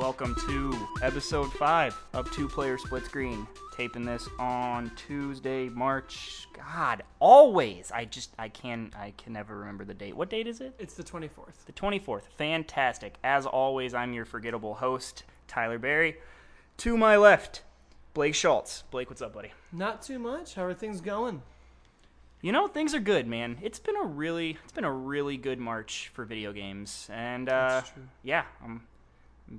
welcome to episode five of Two Player Split Screen. Taping this on Tuesday, March. God, always. I just I can I can never remember the date. What date is it? It's the 24th. The 24th. Fantastic. As always, I'm your forgettable host, Tyler Barry. To my left, Blake Schultz. Blake, what's up, buddy? Not too much. How are things going? You know, things are good, man. It's been a really it's been a really good March for video games. And uh That's true. yeah, I'm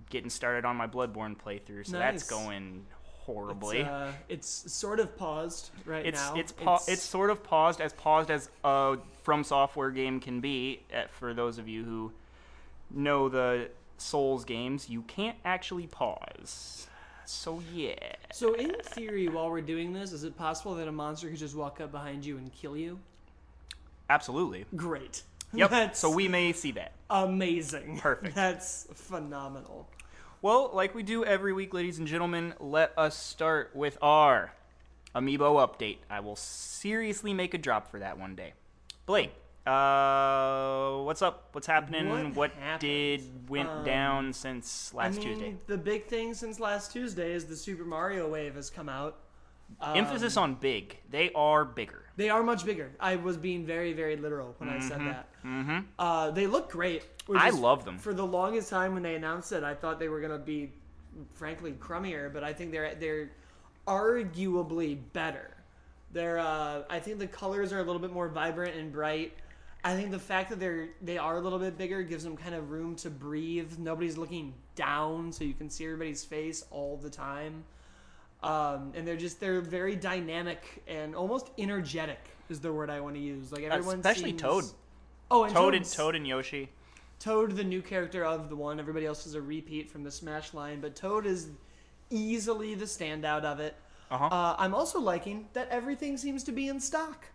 getting started on my Bloodborne playthrough, so that's going horribly. It's, uh, it's sort of paused right it's now. it's pa- it's sort of paused as paused as a FromSoftware game can be uh, for those of you who know the souls games you can't actually pause so yeah So in theory, while we're doing this, is it possible that a monster could just walk up behind you and kill you? absolutely Great. Yep That's so we may see that amazing. Perfect. That's phenomenal. well like we do every week ladies and gentlemen let us start with our amiibo update i will seriously make a drop for that one day blake uh what's up what's happening What what, did went Um, down since last I mean, tuesday the big thing since last Tuesday is the Super Mario Wave has come out. Um, Emphasis on big. They are bigger. They are much bigger. I was being very, very literal when I said that. Mm-hmm. Uh, they look great. I love them. For the longest time when they announced it, I thought they were gonna be, frankly, crummier. But I think they're they're arguably better. They're uh, I think the colors are a little bit more vibrant and bright. I think the fact that they're they are a little bit bigger gives them kind of room to breathe. Nobody's looking down, so you can see everybody's face all the time. Um, and they're just they're very dynamic and almost energetic is the word I want to use. Like everyone, Especially seems- Toad. Oh, and Toad and Toad and Yoshi. Toad, the new character of the one. Everybody else is a repeat from the Smash line, but Toad is easily the standout of it. Uh-huh. Uh, I'm also liking that everything seems to be in stock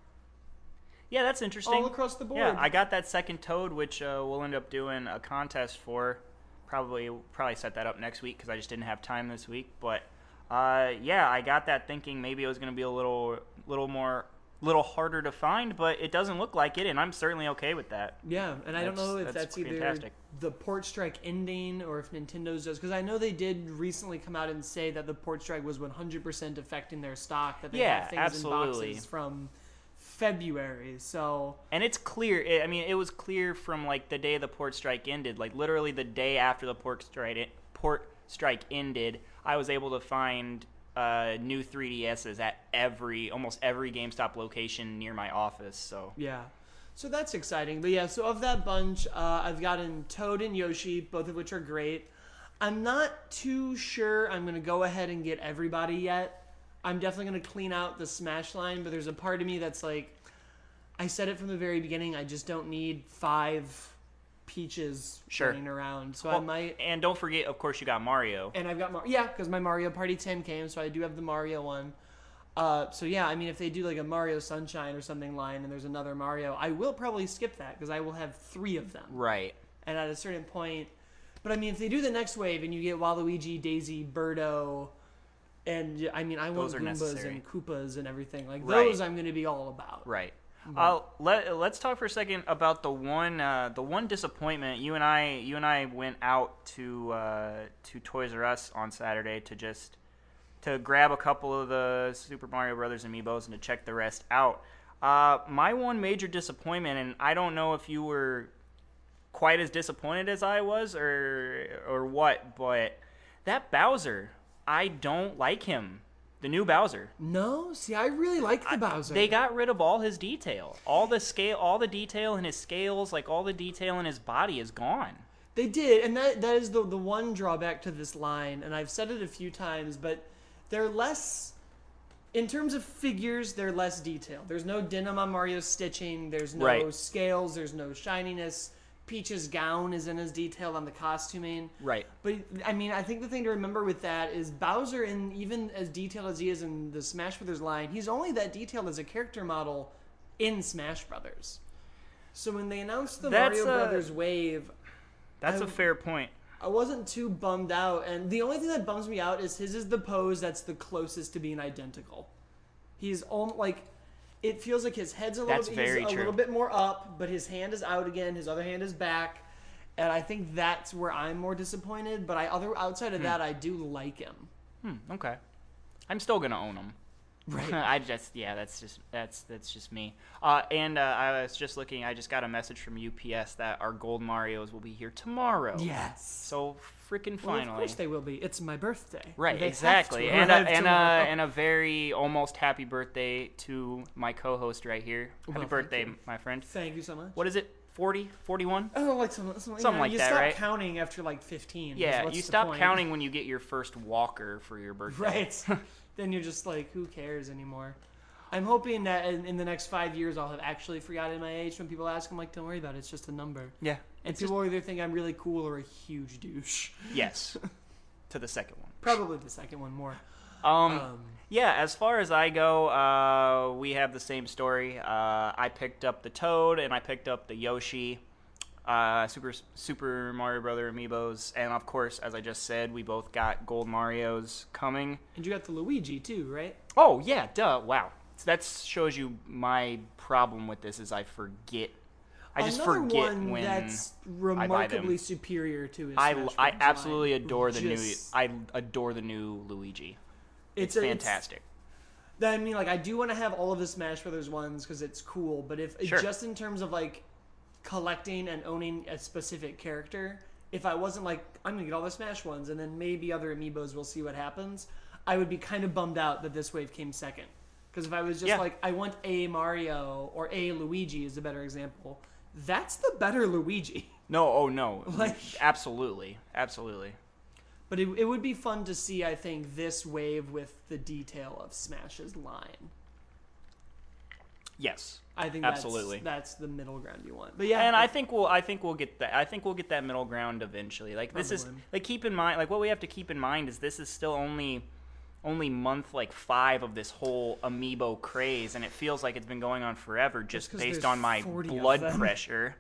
Yeah, that's interesting. all across the board. Yeah, I got that second Toad, which uh, we'll end up doing a contest for. Probably probably set that up next week because I just didn't have time this week. But uh, yeah, I got that thinking maybe it was going to be a little little more little harder to find, but it doesn't look like it, and I'm certainly okay with that. yeah, and I don't know if that's that's, either fantastic. the port strike ending or if Nintendo's does because I know they did recently come out and say that the port strike was 100% affecting their stock. That they Yeah, have things absolutely. in boxes from February. So And it's clear. i I mean, it was clear from like the day the port strike ended, like literally the day after the port strike port strike ended. I was able to find uh, new 3DSs at every almost every GameStop location near my office. So Yeah. So that's exciting. But yeah, so of that bunch, uh, I've gotten Toad and Yoshi, both of which are great. I'm not too sure I'm going to go ahead and get everybody yet. I'm definitely going to clean out the Smash line, but there's a part of me that's like, I said it from the very beginning, I just don't need five Peaches Sure. running around. So I might. and don't forget, of course, you got Mario. And I've got Mar- yeah, because my Mario Party 10 came, so I do have the Mario one. Uh, so yeah, I mean, if they do like a Mario Sunshine or something line, and there's another Mario, I will probably skip that because I will have three of them. Right. And at a certain point, but I mean, if they do the next wave and you get Waluigi, Daisy, Birdo, and I mean, I want Those are Goombas necessary. and Koopas and everything like Right. those. I'm going to be all about. Right. Uh, let Let's talk for a second about the one uh, the one disappointment. You and I you and I went out to uh, to Toys R Us on Saturday to just to grab a couple of the Super Mario Brothers amiibos and to check the rest out. Uh, my one major disappointment, and I don't know if you were quite as disappointed as I was or or what, but that Bowser, I don't like him. The new Bowser. No, see, I really like the Bowser. They got rid of all his detail. All the scale, all the detail in his scales, like all the detail in his body is gone. They did, and that that is the the one drawback to this line, and I've said it a few times, but they're less in terms of figures, they're less detailed. There's no denim on Mario's stitching, there's no Right. scales, there's no shininess. Peach's gown isn't as detailed on the costuming. Right. But I mean, I think the thing to remember with that is Bowser, and even as detailed as he is in the Smash Brothers line, he's only that detailed as a character model in Smash Brothers. So when they announced the That's, Mario uh, Brothers wave, That's a I- fair point. I wasn't too bummed out, and the only thing that bums me out is his is the pose that's the closest to being identical. He's almost like it feels like his head's a little That's bit, very a true. little bit more up, but his hand is out again, his other hand is back, and I think that's where I'm more disappointed. But I other outside Hmm. of that, I do like him. Hmm, okay. I'm still gonna own them. Right. I just yeah, that's just that's that's just me. Uh, and uh, I was just looking. I just got a message from UPS that our gold Mario's will be here tomorrow. Yes. So freaking Well, finally. of course they will be. It's my birthday. Right, They exactly, and a, and a and a very almost happy birthday to my co-host right here. Happy Well, birthday, my friend. Thank you so much. What is it? 40, 41? Oh, like something, something, Something yeah, like you that, stop right? counting after like 15. Yeah, you stop counting when you get your first walker for your birthday. Right. then you're just like, who cares anymore? I'm hoping that in, in the next five years I'll have actually forgotten my age. When people ask, I'm like, don't worry about it. It's just a number. Yeah. And It's people either think I'm really cool or a huge douche. Yes. to the second one. Probably the second one more. Um, Um, yeah, as far as I go, uh, we have the same story. Uh, I picked up the Toad and I picked up the Yoshi, uh, Super Super Mario Brother amiibos, and of course, as I just said, we both got Gold Mario's coming. and you got the Luigi too, right? Oh yeah, duh! Wow, so that shows you my problem with this is I forget. I just Another forget one when that's remarkably superior to his I, Smash I absolutely line. adore the Just- new I adore the new Luigi. It's, a- fantastic. That I mean, like, I do want to have all of the Smash Brothers ones because it's cool. But if Sure. just in terms of like collecting and owning a specific character, if I wasn't like, I'm gonna get all the Smash ones and then maybe other amiibos, we'll see what happens. I would be kind of bummed out that this wave came second. Because if I was just Yeah. like, I want a Mario or a Luigi is a better example. That's the better Luigi. No, oh no, Like- absolutely, absolutely. But it, it would be fun to see, I think, this wave with the detail of Smash's line. Yes, I think Absolutely. that's, that's the middle ground you want. But yeah, and I think we'll I think we'll get that. I think we'll get that middle ground eventually. Like this is like keep in mind like what we have to keep in mind is this is still only only month like five of this whole amiibo craze, and it feels like it's been going on forever Just based on my blood pressure.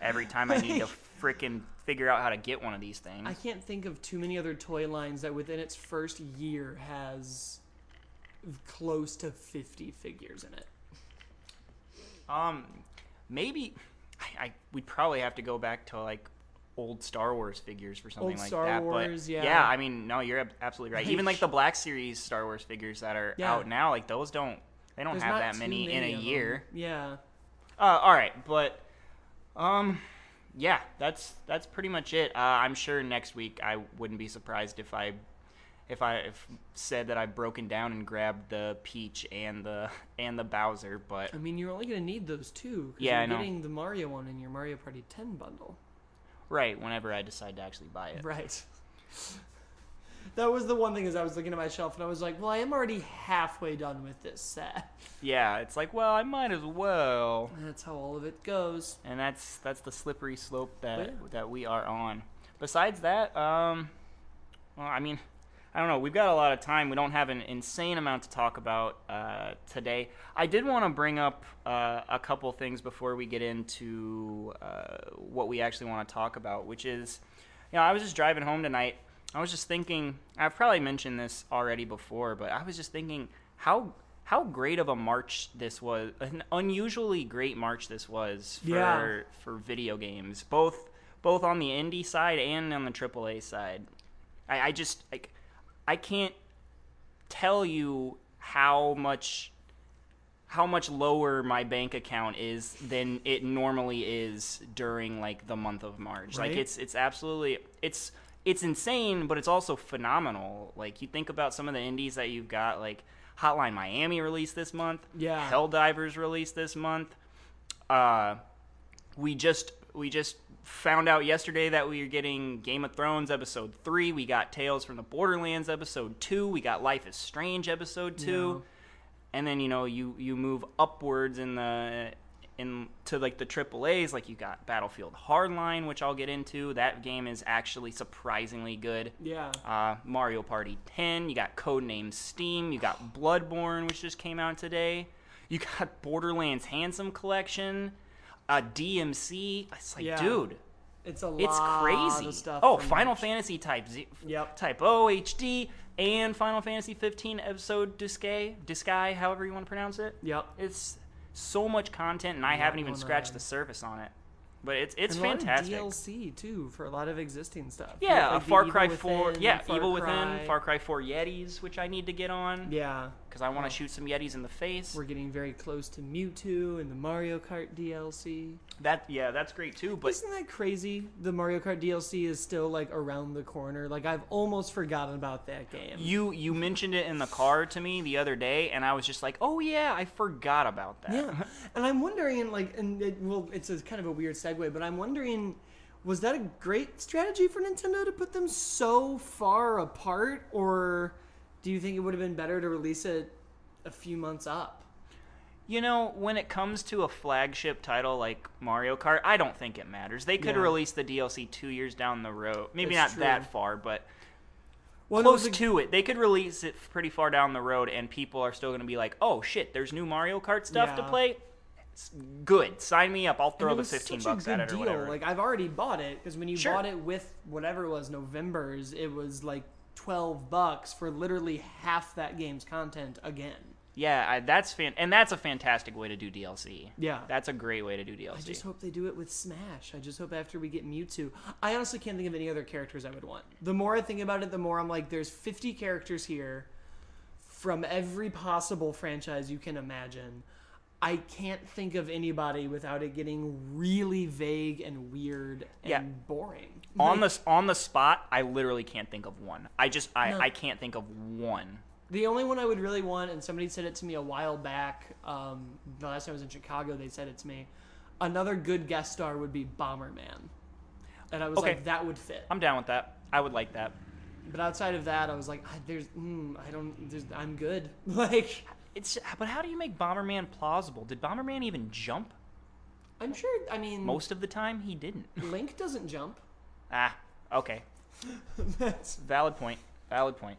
Every time I need to freaking figure out how to get one of these things. I can't think of too many other toy lines that within its first year has close to 50 figures in it. Um, maybe I, I we'd probably have to go back to like old Star Wars figures for something Old like Star that. Wars, but yeah. yeah, I mean, no, you're ab- absolutely right. Even like the Black Series Star Wars figures that are Yeah. out now, like those don't they don't There's have not that too many, in a of year. them. Yeah. Uh, all right, but um, yeah, that's that's pretty much it. Uh, I'm sure next week I wouldn't be surprised if I if I if said that I've broken down and grabbed the Peach and the and the Bowser, but I mean, you're only going to need those two. 'cause Yeah, you're I know. getting the Mario one in your Mario Party 10 bundle. right whenever I decide to actually buy it. Right. That was the one thing as I was looking at my shelf and I was like, well, I am already halfway done with this set. Yeah, it's like, well, I might as well. And that's how all of it goes. And that's that's the slippery slope that yeah. that we are on. Besides that, um well, I mean, I don't know. We've got a lot of time. We don't have an insane amount to talk about uh, today. I did want to bring up uh, a couple things before we get into uh, what we actually want to talk about, which is, you know, I was just driving home tonight. I was just thinking. I've probably mentioned this already before, but I was just thinking how how great of a March this was. An unusually great March this was for Yeah. for video games, both both on the indie side and on the AAA side. I, I just like I can't tell you how much how much lower my bank account is than it normally is during like the month of March. Like it's it's absolutely it's it's insane, but it's also phenomenal. Like you think about some of the indies that you've got, like Hotline Miami released this month, Yeah. Helldivers released this month. Uh, we just we just found out yesterday that we are getting Game of Thrones episode three. We got Tales from the Borderlands episode two. We got Life is Strange episode two, and then you know you you move upwards in the in to like the triple A's. Like you got Battlefield Hardline, which I'll get into. That game is actually surprisingly good. Yeah. Uh, Mario Party 10. You got Codename Steam. You got Bloodborne, which just came out today. You got Borderlands Handsome Collection. Uh, DMC. It's like, Yeah. dude, It's a lot it's crazy. of stuff. oh, Final. Fantasy Type Z. Yep. Type O HD and Final Fantasy 15 episode Disgaea, Disgaea, however you want to pronounce it. Yep. It's so much content, and I Yeah, haven't even scratched the surface on it. but it's it's And a fantastic. DLC too for a lot of existing stuff. Yeah, Like a Far Cry Four. Yeah, Far Evil Cry. Within, Far Cry Four Yetis, which I need to get on Yeah, because I want to shoot some Yetis in the face. we're getting very close to Mewtwo and the Mario Kart DLC. That yeah, that's great too. But Isn't that crazy? The Mario Kart DLC is still like around the corner. Like I've almost forgotten about that game. you you mentioned it in the car to me the other day, and I was just like, oh yeah, I forgot about that. Yeah, and I'm wondering, like, and it, well, it's a kind of a weird segue, but I'm wondering, was that a great strategy for Nintendo to put them so far apart, or do you think it would have been better to release it a few months up? You know, when it comes to a flagship title like Mario Kart, I don't think it matters. They could Yeah. release the DLC two years down the road. Maybe That's not true. that far, but Well, it close a- to it. They could release it pretty far down the road, and people are still going to be like, "Oh shit, there's new Mario Kart stuff to play." It's good. Sign me up. I'll throw the fifteen bucks at it or deal. whatever. Like I've already bought it because when you Sure. bought it with whatever it was November's, it was like twelve bucks for literally half that game's content again. yeah, I, that's fan, and that's a fantastic way to do DLC. Yeah. that's a great way to do DLC. I just hope they do it with Smash. I just hope after we get Mewtwo. I honestly can't think of any other characters I would want. The more I think about it, the more I'm like, there's 50 characters here from every possible franchise you can imagine. I can't think of anybody without it getting really vague and weird and Yeah. boring. on Like, the on the spot, I literally can't think of one. I just I, No. I can't think of one. The only one I would really want, and somebody said it to me a while back, um, the last time I was in Chicago, they said it to me. Another good guest star would be Bomberman. And I was Okay. like, that would fit. I'm down with that. I would like that. But outside of that, I was like, I, there's, mm, I don't, there's, I'm good. Like, It's but how do you make Bomberman plausible? Did Bomberman even jump? I'm sure. I mean, Most of the time, he didn't. Link doesn't jump. Ah, okay. That's Valid point. Valid point.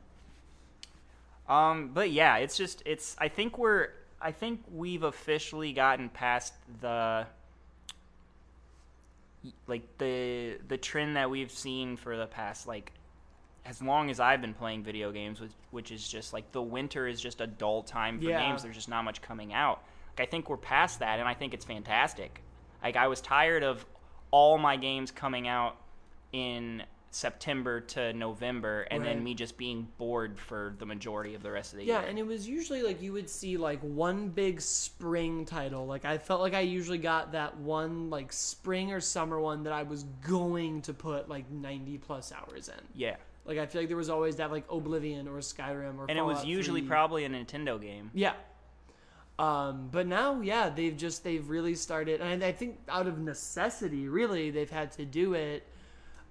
Um, but yeah, it's just it's. I think we're. I think we've officially gotten past the like the the trend that we've seen for the past like as long as I've been playing video games, which, which is just like the winter is just a dull time for Yeah. games. There's just not much coming out. Like, I think we're past that, and I think it's fantastic. Like I was tired of all my games coming out in September to November, and Right. then me just being bored for the majority of the rest of the yeah, year. Yeah, and it was usually like you would see like one big spring title. Like I felt like I usually got that one like spring or summer one that I was going to put like 90 plus hours in. yeah, Like I feel like there was always that like Oblivion or Skyrim or and it was usually 3. probably a Nintendo game. Yeah. Um, but now, yeah, they've just they've really started, and I think out of necessity, really, they've had to do it,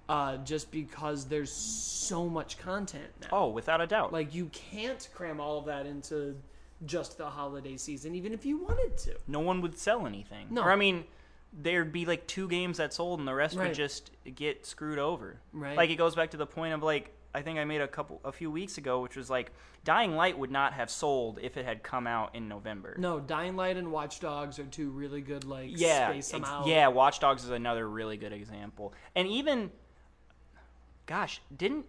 uh, just because there's so much content now. Oh, without a doubt. Like you can't cram all of that into just the holiday season, even if you wanted to. no one would sell anything. No. Or I mean, there'd be like two games that sold, and the rest Right. would just get screwed over. Right. Like it goes back to the point of like I think I made a couple a few weeks ago, which was like Dying Light would not have sold if it had come out in November. No, Dying Light and Watch Dogs are two really good like yeah, space them out. yeah. Watch Dogs is another really good example, and even, gosh, didn't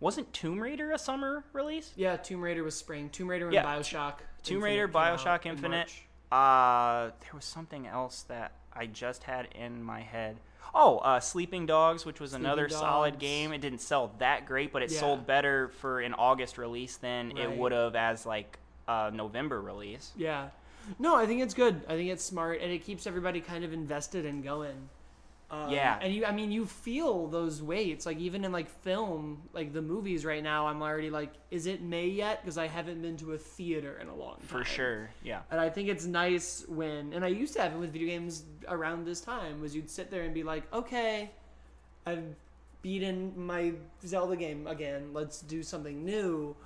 wasn't Tomb Raider a summer release? Yeah, Tomb Raider was spring. Tomb Raider and Yeah, Bioshock. Tomb Infinite Raider, Bioshock Infinite. March. Uh, there was something else that I just had in my head. Oh, uh, Sleeping Dogs, which was another solid game. It didn't sell that great, but it Yeah. sold better for an August release than it would have as like a November release. Yeah. No, I think it's good. I think it's smart, and it keeps everybody kind of invested and going. Um, Yeah. and you, I mean, you feel those weights. Like even in like film, like the movies right now, I'm already like, is it May yet? Because I haven't been to a theater in a long time. For sure, yeah. And I think it's nice when, and I used to have it with video games around this time, was you'd sit there and be like, okay, I've beaten my Zelda game again. Let's do something new.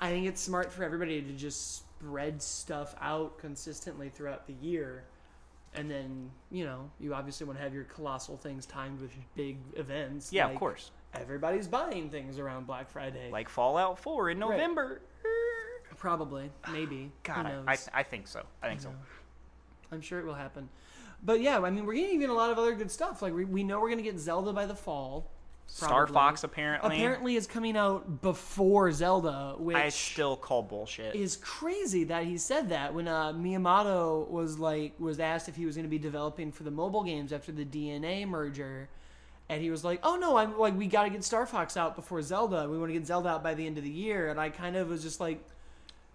I think it's smart for everybody to just spread stuff out consistently throughout the year. And then, you know, you obviously want to have your colossal things timed with big events. Yeah, like of course. Everybody's buying things around Black Friday. Like Fallout 4 in November. Probably, maybe. God, I, knows? I, I think so. I think so. I'm sure it will happen. But yeah, I mean, we're getting even a lot of other good stuff. Like we, we know we're gonna get Zelda by the fall. Star. Fox apparently. apparently is coming out before Zelda, which I still call bullshit. is crazy that he said that when uh, Miyamoto was like was asked if he was going to be developing for the mobile games after the DeNA merger, and he was like, "Oh no, I'm like we got to get Star Fox out before Zelda. We want to get Zelda out by the end of the year." And I kind of was just like,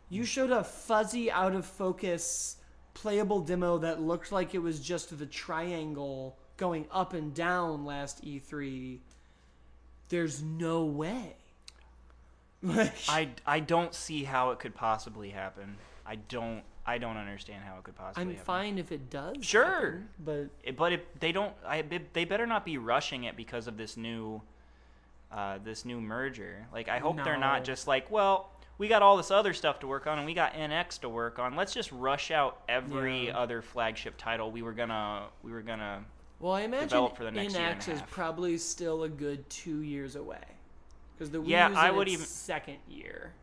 "You showed a fuzzy, out of focus, playable demo that looked like it was just the triangle going up and down last E3. There's no way." Like, I, I don't see how it could possibly happen. I don't I don't understand how it could possibly I'm happen. fine if it does. Sure. happen, but but if they don't, I, they better not be rushing it because of this new, uh, this new merger. Like I hope they're not just like, well, we got all this other stuff to work on, and we got NX to work on. Let's just rush out every Yeah. other flagship title we were gonna, we were gonna. Well, I imagine for the next NX is probably still a good two years away because the Wii Yeah, U's I would even- second year.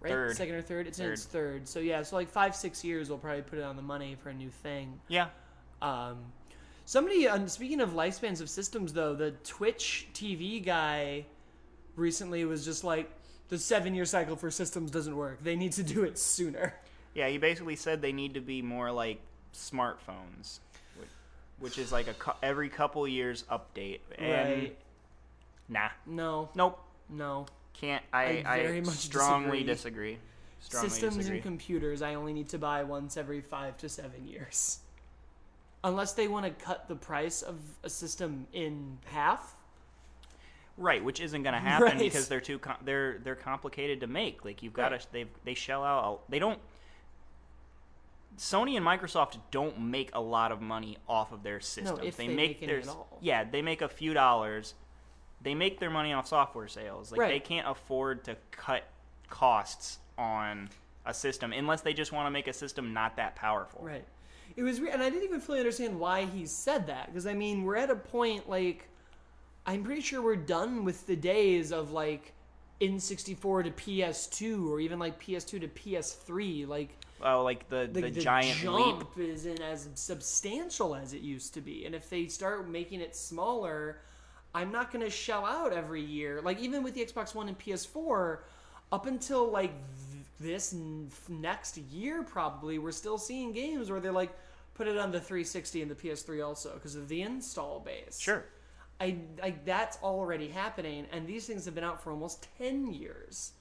Right, Third. second or third. It's in its third. So yeah, so like five, six years, we'll probably put it on the money for a new thing. Yeah, Um, somebody, um, speaking of lifespans of systems, though, the Twitch TV guy recently was just like, the seven-year cycle for systems doesn't work. They need to do it sooner. yeah. He basically said they need to be more like smartphones, which, is like a cou- every couple years update. And Right? nah, No, nope. no. Can't I? I I, strongly disagree. disagree. Strongly Systems disagree. and computers, I only need to buy once every five to seven years. Unless they want to cut the price of a system in half. right, which isn't going to happen Right. because they're too com- they're they're complicated to make. Like you've got Right. to they they shell out. They don't. Sony and Microsoft don't make a lot of money off of their systems. if they, they make make their yeah, they make a few dollars. They make their money off software sales. Like Right. they can't afford to cut costs on a system unless they just want to make a system not that powerful. Right. It was, re- and I didn't even fully understand why he said that because I mean we're at a point like, I'm pretty sure we're done with the days of like, N64 to PS2 or even like PS2 to PS3. Like Oh, like the the, the, the giant leap. isn't as substantial as it used to be. And if they start making it smaller, I'm not going to shell out every year. Like even with the Xbox One and PS4, up until like th- this n- next year, probably we're still seeing games where they're like put it on the 360 and the PS3 also because of the install base. Sure. I like that's already happening, and these things have been out for almost ten years.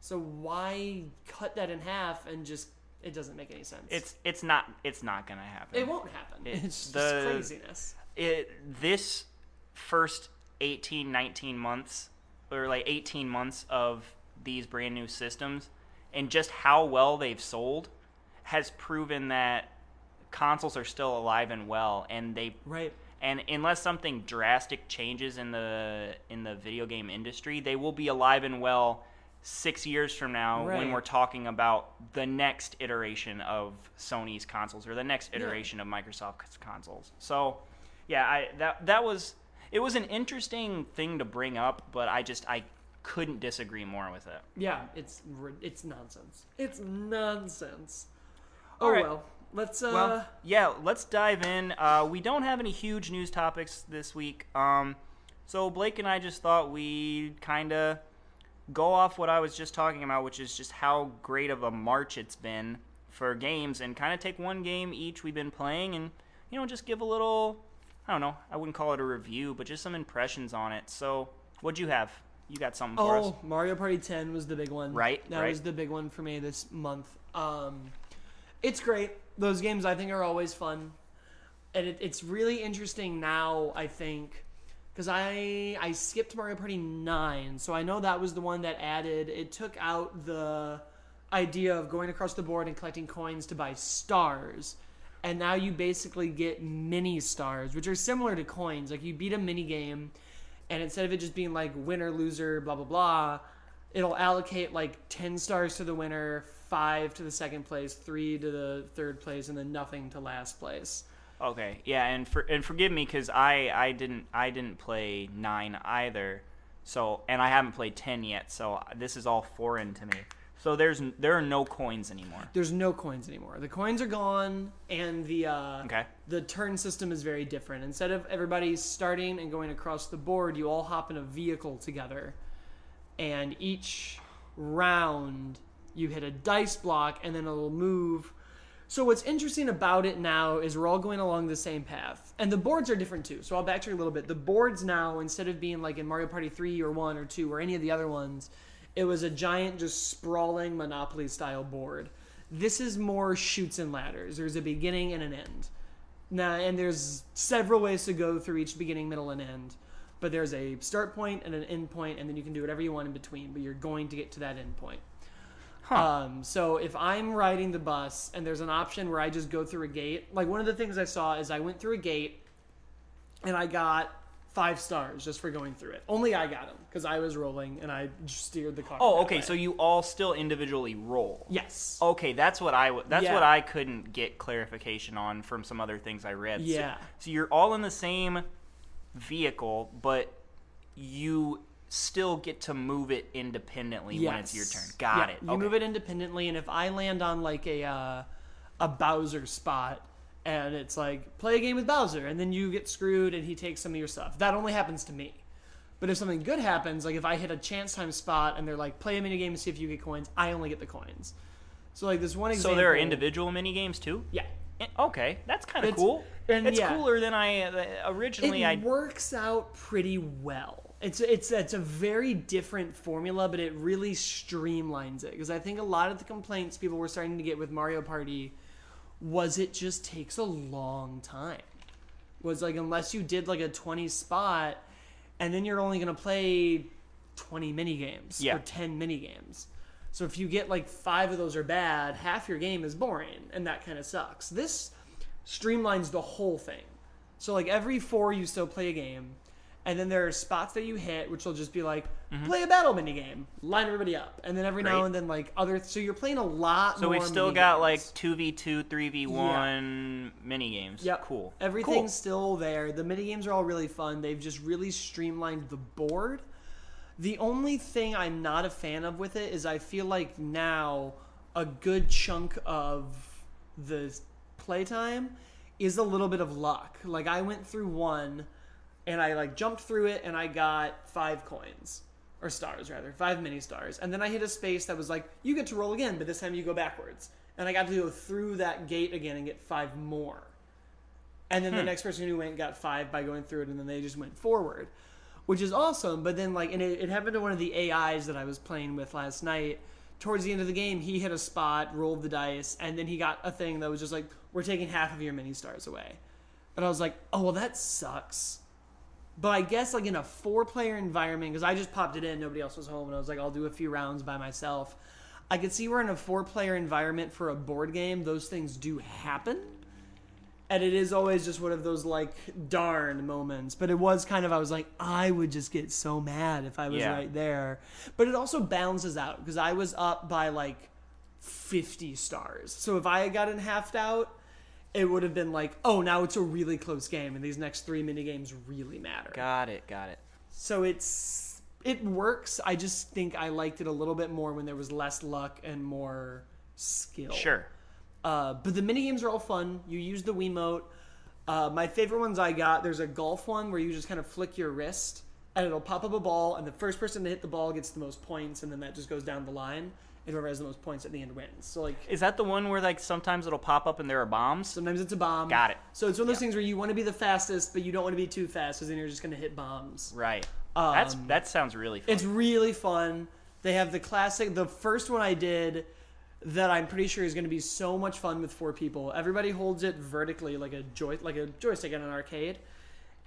So why cut that in half and just it doesn't make any sense. It's it's not it's not gonna happen. it won't happen. It- it's just the- craziness. It this first 18, 19 months or like 18 months of these brand new systems and just how well they've sold has proven that consoles are still alive and well and they Right. and unless something drastic changes in the in the video game industry, they will be alive and well six years from now when we're talking about the next iteration of Sony's consoles or the next iteration of Microsoft's consoles. So, yeah, I that that was it was an interesting thing to bring up, but I just I couldn't disagree more with it. Yeah, it's it's nonsense. It's nonsense. Oh All right. well. Let's uh Well, yeah, let's dive in. Uh, we don't have any huge news topics this week. Um, so Blake and I just thought we'd kind of go off what I was just talking about, which is just how great of a March it's been for games, and kind of take one game each we've been playing, and you know, just give a little. I don't know. I wouldn't call it a review, but just some impressions on it. So, what'd you have? You got something for us? Oh, Mario Party 10 was the big one. Right, That right. was the big one for me this month. Um, it's great. Those games I think are always fun, and it, it's really interesting now. I think because I I skipped Mario Party 9, so I know that was the one that added. It took out the idea of going across the board and collecting coins to buy stars. And now you basically get mini stars, which are similar to coins. Like you beat a mini game, and instead of it just being like winner loser blah blah blah it'll allocate like 10 stars to the winner 5 to the second place 3 to the third place and then nothing to last place Okay, yeah, and for and forgive me because I I didn't I didn't play nine either, so and I haven't played ten yet, so this is all foreign to me. So there's there are no coins anymore. There's no coins anymore. The coins are gone, and the uh, Okay. the turn system is very different. Instead of everybody starting and going across the board, you all hop in a vehicle together, and each round you hit a dice block, and then it'll move. So what's interesting about it now is we're all going along the same path, and the boards are different too. So I'll backtrack a little bit. The boards now, instead of being like in Mario Party three or one or two or any of the other ones, it was a giant, just sprawling Monopoly style board. This is more shoots and ladders. There's a beginning and an end. Now, and there's several ways to go through each beginning, middle, and end. But there's a start point and an end point, and then you can do whatever you want in between. But you're going to get to that end point. Um, so if I'm riding the bus and there's an option where I just go through a gate, like one of the things I saw is I went through a gate and I got five stars just for going through it. Only I got them because I was rolling and I steered the car. Oh, okay. way. So you all still individually roll. yes, Okay, that's what I w- that's Yeah. what I couldn't get clarification on from some other things I read. So- Yeah. So, you're all in the same vehicle, but you still get to move it independently when it's your turn. Got Yeah, it. You okay. move it independently, and if I land on like a uh, a Bowser spot, and it's like play a game with Bowser, and then you get screwed, and he takes some of your stuff. That only happens to me. But if something good happens, like if I hit a chance time spot, and they're like play a mini game and see if you get coins, I only get the coins. So like this one example. So there are individual mini games too. Yeah. Eh, Okay, that's kind of cool. and it's yeah. cooler than I uh, originally. it I works out pretty well. It's it's it's a very different formula, but it really streamlines it because I think a lot of the complaints people were starting to get with Mario Party was it just takes a long time. Was like unless you did like a twenty spot, and then you're only gonna play twenty mini games Yeah. or ten mini games. So if you get like five of those are bad, half your game is boring, and that kind of sucks. This streamlines the whole thing. So like every four you still play a game, and then there are spots that you hit, which will just be like play a battle mini game, line everybody up, and then every now Mm-hmm. And then like other. So you're playing a lot. so we've still mini got games. like two v two, three v one mini games. Yep. Cool. Everything's Cool. still there. The mini games are all really fun. They've just really streamlined the board. The only thing I'm not a fan of with it is I feel like now a good chunk of the playtime is a little bit of luck. Like I went through one and I like jumped through it and I got five coins or stars rather, five mini stars. And then I hit a space that was like you get to roll again, but this time you go backwards. And I got to go through that gate again and get five more. And then the hmm. next person who went got five by going through it, and then they just went forward, which is awesome. But then, like, and it, it happened to one of the AIs that I was playing with last night. Towards the end of the game, he hit a spot, rolled the dice, and then he got a thing that was just like, "We're taking half of your mini stars away." And I was like, "Oh well, that sucks." But I guess like in a four-player environment, because I just popped it in, nobody else was home, and I was like, "I'll do a few rounds by myself." I could see we're in a four-player environment for a board game, those things do happen. And it is always just one of those like darn moments. But it was kind of i was like i would just get so mad if i was Yeah. right there. But it also balances out because i was up by like 50 stars. So if i had gotten halved out it would have been like oh now it's a really close game and these next three mini games really matter Got it. Got it. so it's it works i just think i liked it a little bit more when there was less luck and more skill Sure. uh, but the mini games are all fun. You use the Wiimote. Uh, my favorite ones I got. There's a golf one where you just kind of flick your wrist and it'll pop up a ball, and the first person to hit the ball gets the most points, and then that just goes down the line, and whoever has the most points at the end wins. So like Is that the one where like sometimes it'll pop up and there are bombs? sometimes it's a bomb. Got it. So it's one of those things where you want to be the fastest, but you don't want to be too fast, because then you're just going to hit bombs. Right. That's Um, that sounds really fun. It's really fun. They have the classic. The first one I did that I'm pretty sure is going to be so much fun with four people. Everybody holds it vertically like a joy like a joystick in an arcade.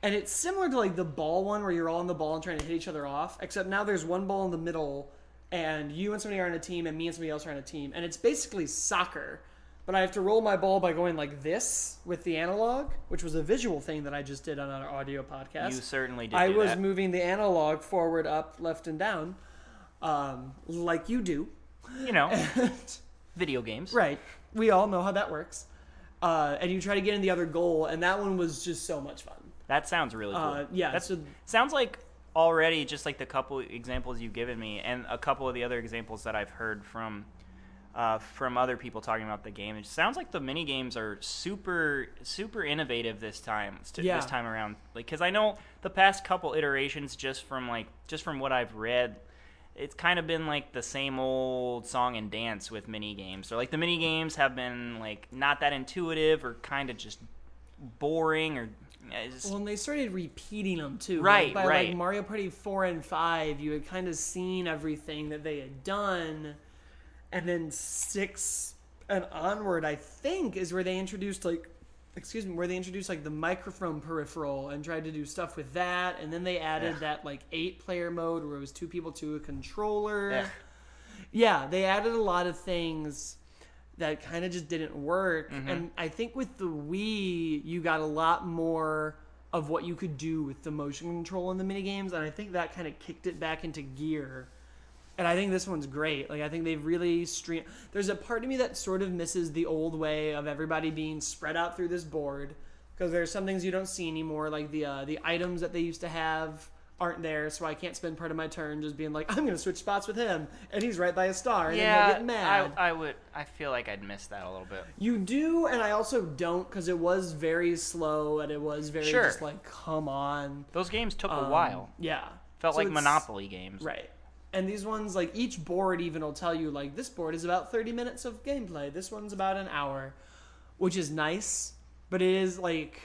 And it's similar to like the ball one where you're all on the ball and trying to hit each other off, except now there's one ball in the middle and you and somebody are on a team and me and somebody else are on a team and it's basically soccer. But I have to roll my ball by going like this with the analog, which was a visual thing that I just did on our audio podcast. you certainly did. I was that. moving the analog forward, up, left, and down, um, like you do. you know, video games. right. We all know how that works. Uh, and you try to get in the other goal, and that one was just so much fun. That sounds really cool. Uh, yeah, That's, so- sounds like already just like the couple examples you've given me, and a couple of the other examples that I've heard from uh, from other people talking about the game. It sounds like the mini games are super super innovative this time st- Yeah. this time around. Like because I know the past couple iterations, just from like just from what I've read, it's kind of been like the same old song and dance with mini games. Or like the mini games have been like not that intuitive or kind of just boring or. Just- Well, and they started repeating them too. Right, Like, by right. like Mario Party four and five, you had kind of seen everything that they had done, and then six and onward, I think, is where they introduced like, excuse me, where they introduced like the microphone peripheral and tried to do stuff with that, and then they added that like eight player mode where it was two people to a controller. Yeah, they added a lot of things that kind of just didn't work. Mm-hmm. And I think with the Wii, you got a lot more of what you could do with the motion control in the mini games, and I think that kind of kicked it back into gear. And I think this one's great. Like I think they've really stream. There's a part of me that sort of misses the old way of everybody being spread out through this board because there's some things you don't see anymore, like the uh, the items that they used to have aren't there, so I can't spend part of my turn just being like, I'm gonna switch spots with him, and he's right by a star, and then yeah, he'll get mad. I, I would. I feel like I'd miss that a little bit. You do, and I also don't because it was very slow and it was very Sure. just like, come on. Those games took Um, a while. Yeah. Felt So like Monopoly games. Right. And these ones, like each board even will tell you, like, this board is about 30 minutes of gameplay. This one's about an hour, which is nice, but it is like,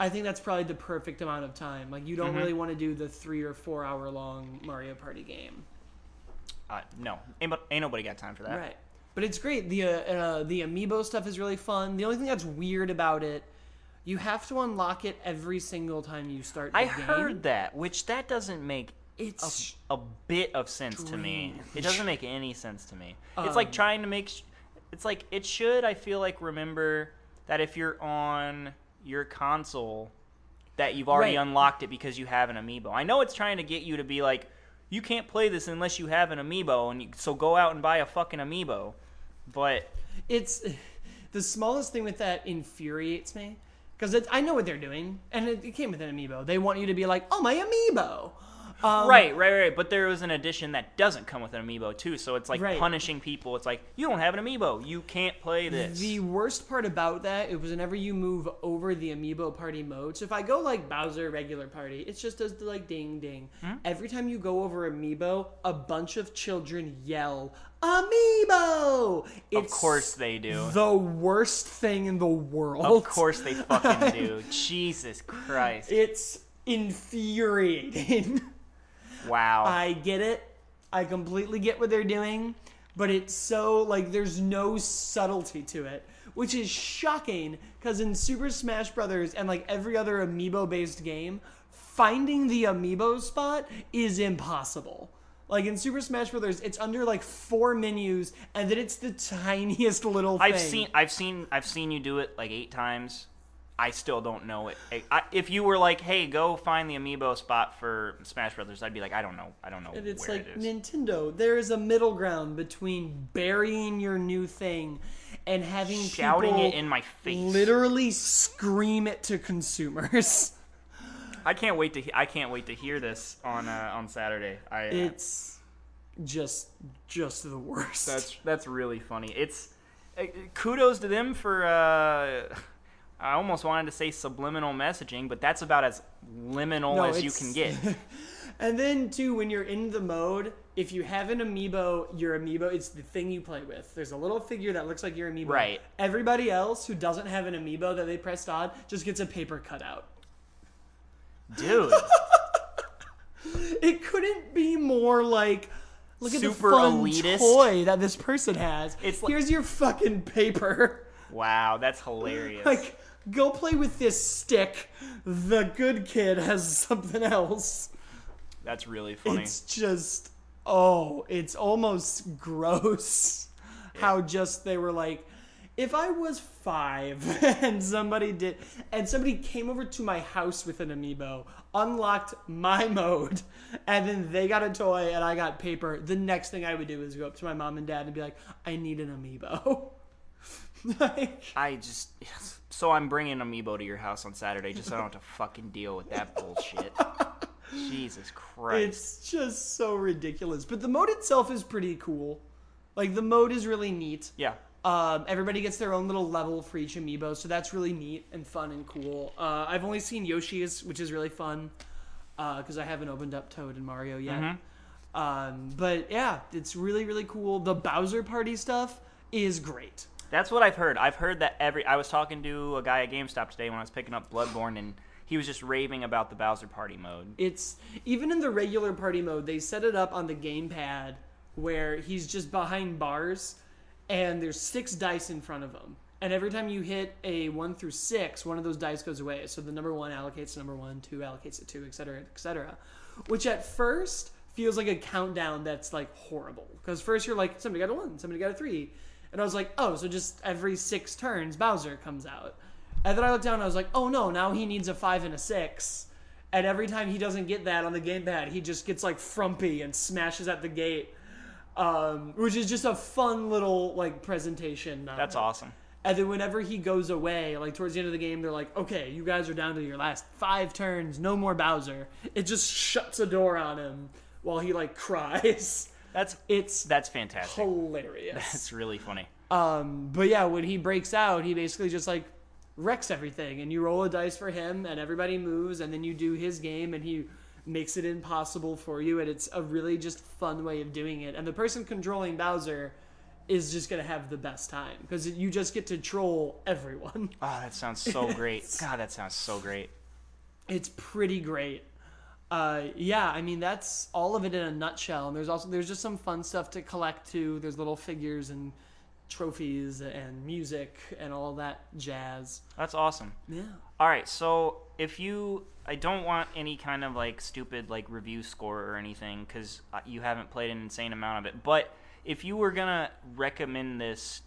I think that's probably the perfect amount of time. Like, you don't Mm-hmm. really want to do the three or four hour long Mario Party game. Uh, no, ain't, ain't nobody got time for that. Right. But it's great. The uh, uh, the amiibo stuff is really fun. The only thing that's weird about it, you have to unlock it every single time you start the I game. heard that, which that doesn't make It's a, a bit of sense to me. It doesn't make any sense to me. it's like Um, trying to make. Sh- it's like it should. I feel like remember that if you're on your console, that you've already Right. unlocked it because you have an amiibo. I know it's trying to get you to be like, you can't play this unless you have an amiibo, and you, so go out and buy a fucking amiibo. But it's the smallest thing with that infuriates me because I know what they're doing, and it, it came with an amiibo. They want you to be like, "Oh, my amiibo." Um, right, right, right. But there was an edition that doesn't come with an amiibo too, so it's like Right. punishing people. It's like you don't have an amiibo, you can't play this. The worst part about that it was whenever you move over the amiibo party mode. So if I go like Bowser regular party, it just does the like ding ding. Hmm? Every time you go over amiibo, a bunch of children yell amiibo. of course they do. the worst thing in the world. Of course they fucking do. Jesus Christ. It's infuriating. Wow. I get it. I completely get what they're doing, but it's so like there's no subtlety to it, which is shocking because in Super Smash Brothers and like every other amiibo based game, finding the amiibo spot is impossible. Like in Super Smash Brothers, it's under like four menus, and then it's the tiniest little thing. I've seen I've seen I've seen you do it like 8 times. I still don't know it. I, I, if you were like, "Hey, go find the amiibo spot for Smash Brothers," I'd be like, "I don't know. I don't know And it's where like it is." Nintendo. There is a middle ground between burying your new thing and having Shouting people it in my face. literally scream it to consumers. I can't wait to he- I can't wait to hear this on uh, on Saturday. I uh, It's just just the worst. That's that's really funny. It's uh, kudos to them for. I almost wanted to say subliminal messaging, but that's about as liminal No, as you can get. and then too, when you're in the mode, if you have an amiibo, your amiibo, it's the thing you play with. There's a little figure that looks like your amiibo. Right. Everybody else who doesn't have an amiibo that they pressed on just gets a paper cutout. Dude, It couldn't be more like look at Super the fun elitist. toy that this person has. It's like- Here's your fucking paper. wow, that's hilarious. Like, go play with this stick. The good kid has something else. that's really funny. It's just oh, it's almost gross how just they were like if I was five and somebody did and somebody came over to my house with an amiibo, unlocked my mode, and then they got a toy and I got paper, the next thing I would do is go up to my mom and dad and be like, I need an amiibo. like, I just so I'm bringing Amiibo to your house on Saturday, just so I don't have to fucking deal with that bullshit. Jesus Christ. It's just so ridiculous. But the mode itself is pretty cool. Like the mode is really neat. yeah. Um, everybody gets their own little level for each amiibo, so that's really neat and fun and cool. Uh, I've only seen Yoshi's, which is really fun because I haven't opened up Toad and Mario yet. Mm-hmm. Um, but yeah, it's really really cool. The Bowser Party stuff is great. That's what I've heard. I've heard that every. I was talking to a guy at GameStop today when I was picking up Bloodborne, and he was just raving about the Bowser Party mode. It's even in the regular party mode, they set it up on the gamepad where he's just behind bars and there's six dice in front of him. And every time you hit a one through six, one of those dice goes away. So the number one allocates to number one, two allocates to two, et cetera, et cetera. Which at first feels like a countdown that's like horrible. Because first you're like, somebody got a one, somebody got a three. And I was like, oh, so just every six turns, Bowser comes out. And then I looked down and I was like, oh no, now he needs a five and a six. And every time he doesn't get that on the gamepad, he just gets like frumpy and smashes at the gate. Um, which is just a fun little like presentation. of That's awesome. And then whenever he goes away, like towards the end of the game, they're like, "Okay, you guys are down to your last five turns. No more Bowser." It just shuts a door on him while he like cries. That's It's that's fantastic. hilarious. That's really funny. Um, but yeah, when he breaks out, he basically just like wrecks everything, and you roll a dice for him, and everybody moves, and then you do his game, and he makes it impossible for you, and it's a really just fun way of doing it. And the person controlling Bowser is just gonna have the best time because you just get to troll everyone. Oh, that sounds so great. God, that sounds so great. It's pretty great. Uh, yeah, I mean that's all of it in a nutshell. And there's also there's just some fun stuff to collect too. There's little figures and trophies and music and all that jazz. That's awesome. Yeah. All right, so if you, I don't want any kind of like stupid like review score or anything because you haven't played an insane amount of it. But if you were gonna recommend this,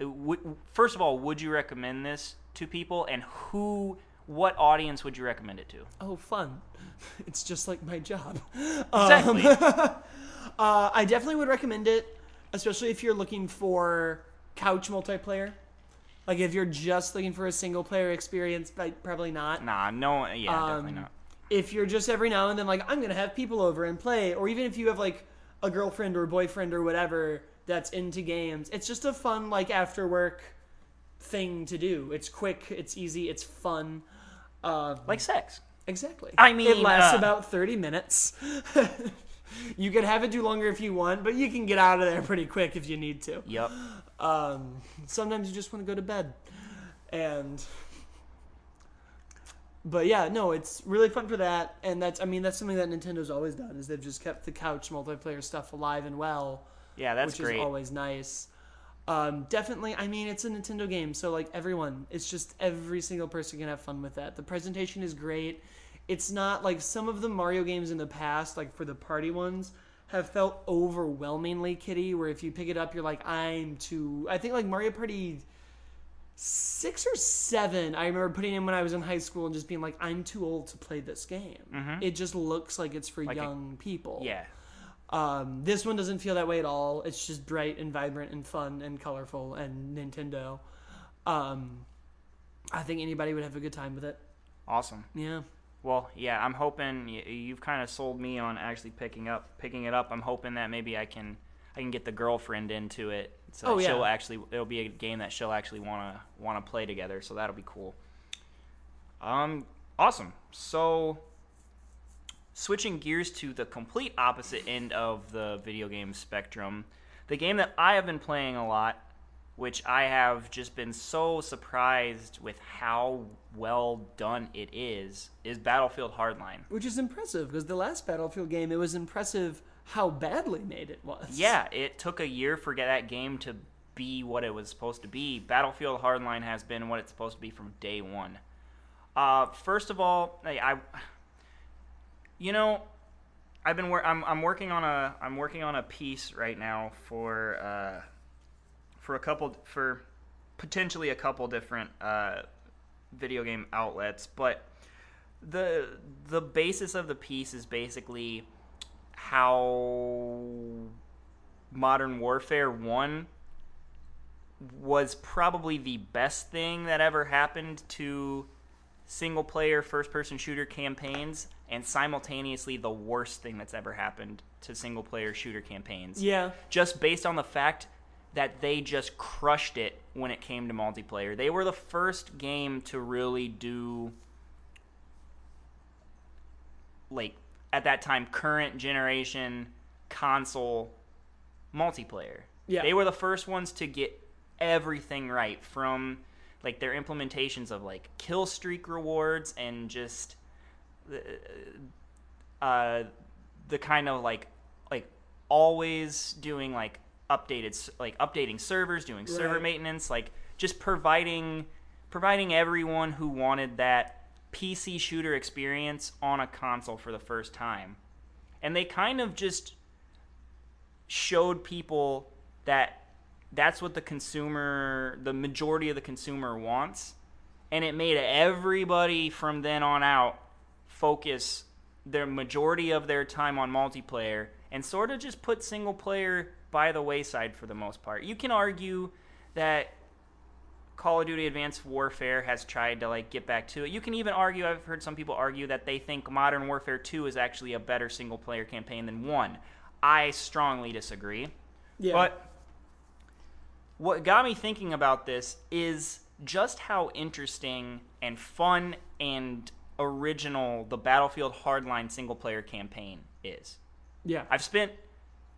would, first of all, would you recommend this to people, and who, what audience would you recommend it to? Oh, fun. It's just like my job. Exactly. Uh, I definitely would recommend it, especially if you're looking for couch multiplayer. Like if you're just looking for a single player experience, but probably not. nah, no, yeah, definitely Um, not. If you're just every now and then like I'm gonna have people over and play, or even if you have like a girlfriend or boyfriend or whatever that's into games, it's just a fun like after work thing to do. It's quick, it's easy, it's fun. Uh, Like sex. Exactly. I mean, it lasts uh, about 30 minutes. you can have it do longer if you want, but you can get out of there pretty quick if you need to. Yep. Um, sometimes you just want to go to bed. And but yeah, no, it's really fun for that and that's I mean that's something that Nintendo's always done is they've just kept the couch multiplayer stuff alive and well Yeah, that's which great. is always nice. Um, definitely, I mean, it's a Nintendo game, so like everyone, it's just every single person can have fun with that. The presentation is great. It's not like some of the Mario games in the past, like for the party ones, have felt overwhelmingly kiddie. Where if you pick it up, you're like, I'm too. I think like Mario Party six or seven, I remember putting in when I was in high school and just being like, I'm too old to play this game. It just looks like it's for Like a- young people. yeah. Um, this one doesn't feel that way at all. It's just bright and vibrant and fun and colorful and Nintendo. Um, I think anybody would have a good time with it. Awesome. Yeah. Well, yeah, I'm hoping you've kind of sold me on actually picking up picking it up. I'm hoping that maybe I can I can get the girlfriend into it. So Oh, yeah. she'll actually it'll be a game that she'll actually want to want to play together. So that'll be cool. Um awesome. So switching gears to the complete opposite end of the video game spectrum, the game that I have been playing a lot, which I have just been so surprised with how well done it is, is Battlefield Hardline. Which is impressive because the last Battlefield game, it was impressive how badly made it was. Yeah, it took a year for that game to be what it was supposed to be. Battlefield Hardline has been what it's supposed to be from day one. Uh, first of all, I, I you know, I've been wor- I'm I'm working on a I'm working on a piece right now for uh, for a couple for potentially a couple different uh, video game outlets, but the the basis of the piece is basically how Modern Warfare 1 was probably the best thing that ever happened to single player first person shooter campaigns and simultaneously the worst thing that's ever happened to single player shooter campaigns. Yeah. Just based on the fact that they just crushed it when it came to multiplayer. They were the first game to really do like at that time current generation console multiplayer. Yeah. They were the first ones to get everything right from like their implementations of like kill streak rewards and just uh, the kind of like like always doing like updated like updating servers, doing server maintenance, like just providing providing everyone who wanted that PC shooter experience on a console for the first time. And they kind of just showed people that that's what the consumer the majority of the consumer wants and it made everybody from then on out focus their majority of their time on multiplayer and sort of just put single player by the wayside for the most part. You can argue that Call of Duty Advanced Warfare has tried to like get back to it. You can even argue I've heard some people argue that they think Modern Warfare 2 is actually a better single player campaign than 1. I strongly disagree. Yeah. But what got me thinking about this is just how interesting and fun and original the Battlefield Hardline single player campaign is. yeah. I've spent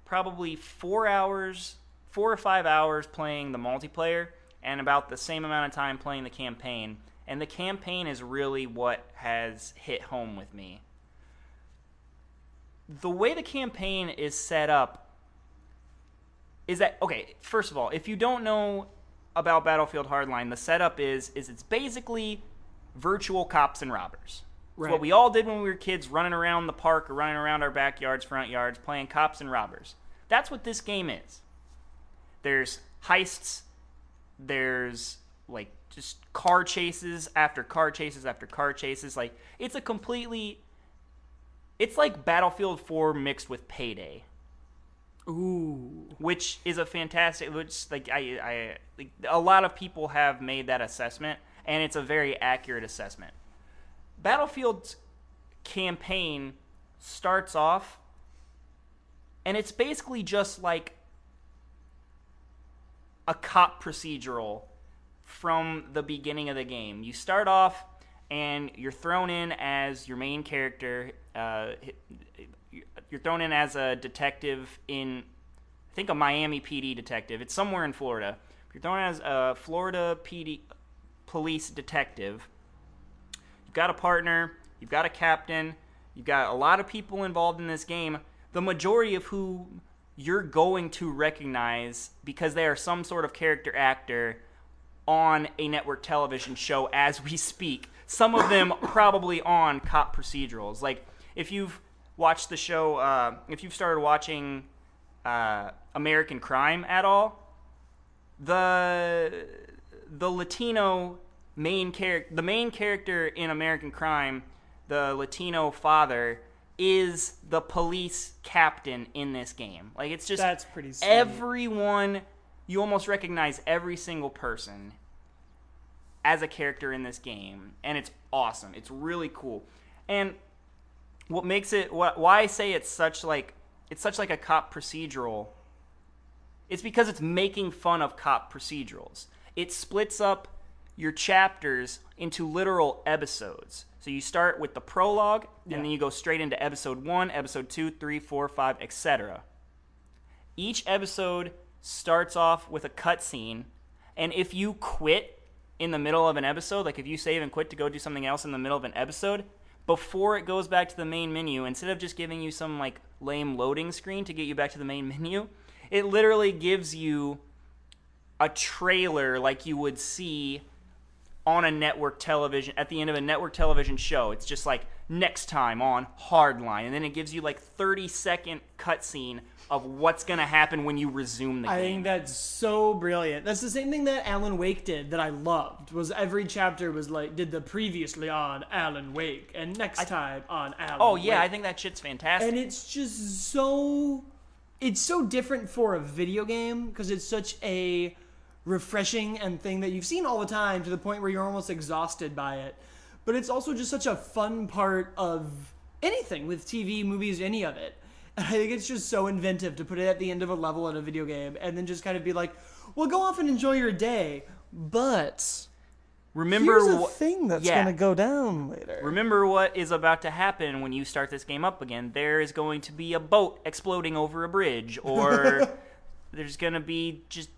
probably four hours, four or five hours playing the multiplayer, and about the same amount of time playing the campaign. And the campaign is really what has hit home with me. The way the campaign is set up is that okay, first of all, if you don't know about Battlefield Hardline, the setup is is it's basically virtual cops and robbers. It's Right. what we all did when we were kids, running around the park or running around our backyards, front yards, playing cops and robbers. That's what this game is. There's heists, there's like just car chases after car chases after car chases. Like it's a completely it's like Battlefield 4 mixed with Payday Ooh. which is a fantastic which like i i like, a lot of people have made that assessment and it's a very accurate assessment battlefield's campaign starts off and it's basically just like a cop procedural from the beginning of the game you start off and you're thrown in as your main character uh, you're thrown in as a detective in I think a Miami PD detective. It's somewhere in Florida. You're thrown as a Florida PD police detective. You've got a partner, you've got a captain, you've got a lot of people involved in this game. The majority of who you're going to recognize because they are some sort of character actor on a network television show as we speak. Some of them probably on cop procedurals. Like if you've watched the show, uh, if you've started watching uh, American Crime at all, the the Latino main character, the main character in American Crime, the Latino father, is the police captain in this game. Like it's just That's pretty sweet. everyone. You almost recognize every single person as a character in this game, and it's awesome. It's really cool, and what makes it what why I say it's such like it's such like a cop procedural. It's because it's making fun of cop procedurals. It splits up your chapters into literal episodes. So you start with the prologue, Yeah. and then you go straight into episode one, episode two, three, four, five, etc. Each episode starts off with a cutscene, and if you quit in the middle of an episode, like if you save and quit to go do something else in the middle of an episode, before it goes back to the main menu, instead of just giving you some like lame loading screen to get you back to the main menu, it literally gives you a trailer like you would see on a network television at the end of a network television show. It's just like next time on Hardline, and then it gives you like 30 second cutscene of what's gonna happen when you resume the I game. I think that's so brilliant. That's the same thing that Alan Wake did that I loved. Was every chapter was like did the previously on Alan Wake and next time on Alan. oh yeah, I think that shit's fantastic. and it's just so it's so different for a video game because it's such a refreshing and thing that you've seen all the time to the point where you're almost exhausted by it but it's also just such a fun part of anything with TV, movies, any of it. And I think it's just so inventive to put it at the end of a level in a video game and then just kind of be like, well, go off and enjoy your day, but Remember here's a what thing that's yeah. going to go down later. Remember what is about to happen when you start this game up again. There is going to be a boat exploding over a bridge, or there's going to be just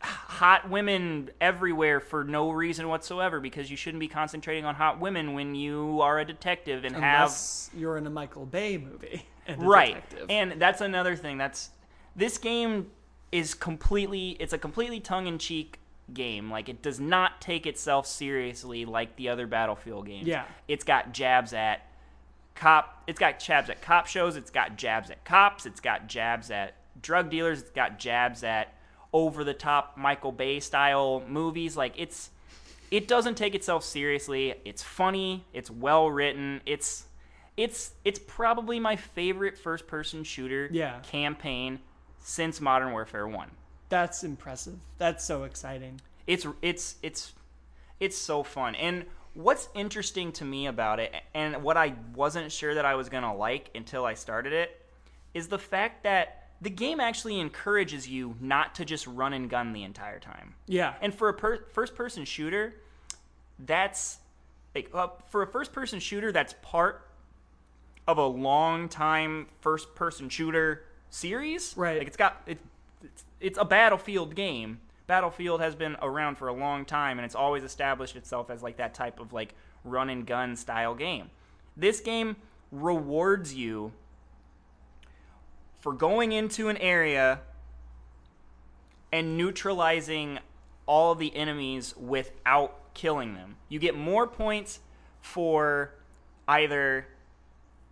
hot women everywhere for no reason whatsoever because you shouldn't be concentrating on hot women when you are a detective and have you're in a Michael Bay movie. and a right detective. and that's another thing that's this game is completely it's a completely tongue-in-cheek game like it does not take itself seriously like the other battlefield games Yeah. it's got jabs at cop it's got jabs at cop shows it's got jabs at cops it's got jabs at drug dealers it's got jabs at over the top michael bay style movies like it's it doesn't take itself seriously it's funny it's well written it's it's it's probably my favorite first person shooter Yeah. campaign since modern warfare 1 That's impressive. That's so exciting. it's it's it's it's so fun and what's interesting to me about it and what i wasn't sure that i was going to like until i started it is the fact that the game actually encourages you not to just run and gun the entire time Yeah. and for a per- first person shooter that's like uh, for a first person shooter that's part of a long time first person shooter series Right. like it's got it, it's, it's a battlefield game battlefield has been around for a long time and it's always established itself as like that type of like run and gun style game this game rewards you for going into an area and neutralizing all of the enemies without killing them. You get more points for either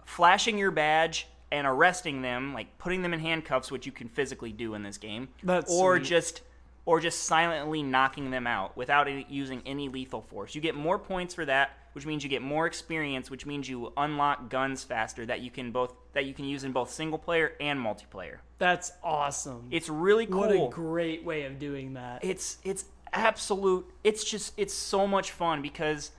flashing your badge and arresting them, like putting them in handcuffs, which you can physically do in this game, That's or sweet. just or just silently knocking them out without using any lethal force. You get more points for that, which means you get more experience, which means you unlock guns faster that you can both that you can use in both single player and multiplayer. That's awesome. It's really cool What a great way of doing that. it's it's absolute it's just it's so much fun because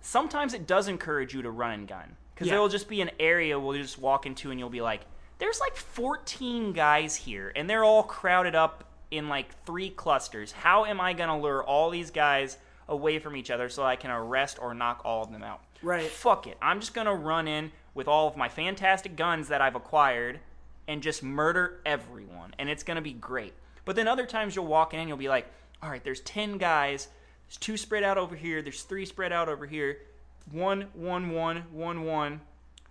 sometimes it does encourage you to run and gun because Yeah. there will just be an area we'll just walk into and you'll be like there's like 14 guys here and they're all crowded up in like three clusters. How am i going to lure all these guys away from each other so i can arrest or knock all of them out? Right. fuck it. I'm just going to run in with all of my fantastic guns that i've acquired and just murder everyone and it's going to be great. But then other times you'll walk in and you'll be like all right there's 10 guys. There's two spread out over here. There's three spread out over here. One one one one one.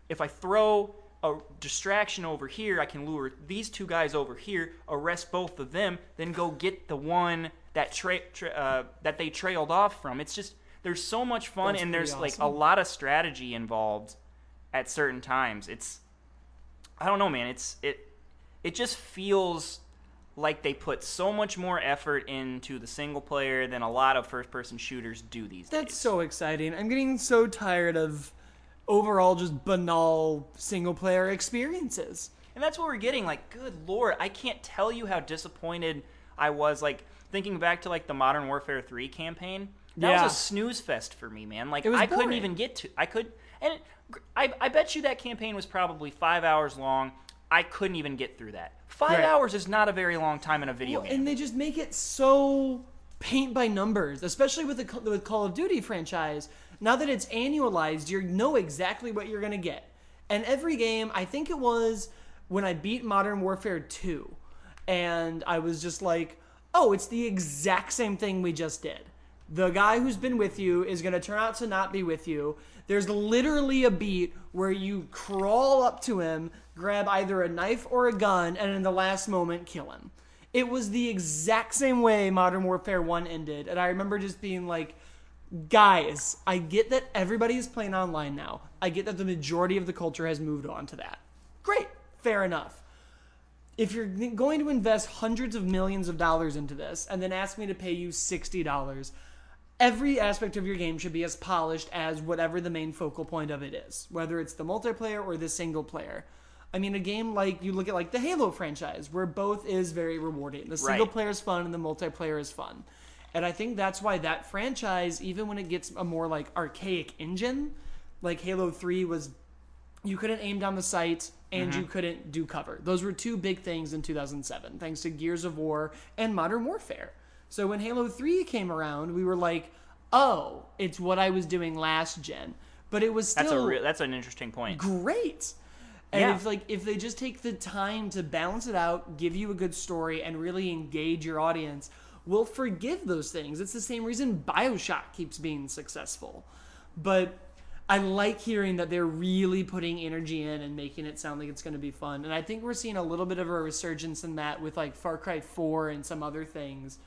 If i throw a distraction over here i can lure these two guys over here arrest both of them then go get the one that tra- tra- uh, that they trailed off from it's just there's so much fun That's and there's pretty like a lot of strategy involved at certain times it's I don't know, man. It's it it just feels like they put so much more effort into the single player than a lot of first person shooters do these That's days. That's so exciting. I'm getting so tired of overall just banal single player experiences. and that's what we're getting. Like, good lord, I can't tell you how disappointed I was. Like thinking back to like the Modern Warfare Three campaign. That Yeah. was a snooze fest for me, man. Like I couldn't even get to. I could, and it, I, I bet you that campaign was probably five hours long. I couldn't even get through that. Five Right. hours is not a very long time in a video Well, game. and they just make it so paint by numbers, especially with the with Call of Duty franchise. Now that it's annualized, you know exactly what you're gonna get. And every game, I think it was when I beat Modern Warfare 2, and I was just like, oh, it's the exact same thing we just did. The guy who's been with you is going to turn out to not be with you. There's literally a beat where you crawl up to him, grab either a knife or a gun, and in the last moment kill him. It was the exact same way Modern Warfare 1 ended. And I remember just being like, guys, I get that everybody is playing online now. I get that the majority of the culture has moved on to that. Great, fair enough. If you're going to invest hundreds of millions of dollars into this and then ask me to pay you $60, every aspect of your game should be as polished as whatever the main focal point of it is, whether it's the multiplayer or the single player. I mean, a game like you look at like the Halo franchise, where both is very rewarding. The single Right. player is fun and the multiplayer is fun. And I think that's why that franchise, even when it gets a more like archaic engine, like Halo 3 was you couldn't aim down the sight and you mm-hmm. couldn't do cover. Those were two big things in 2007, thanks to Gears of War and Modern Warfare. So when Halo 3 came around, we were like, oh, it's what I was doing last gen. But it was still That's a real, that's an interesting point. great. And Yeah. if like if they just take the time to balance it out, give you a good story, and really engage your audience, we'll forgive those things. It's the same reason Bioshock keeps being successful. But I like hearing that they're really putting energy in and making it sound like it's going to be fun. And I think we're seeing a little bit of a resurgence in that with like Far Cry 4 and some other things.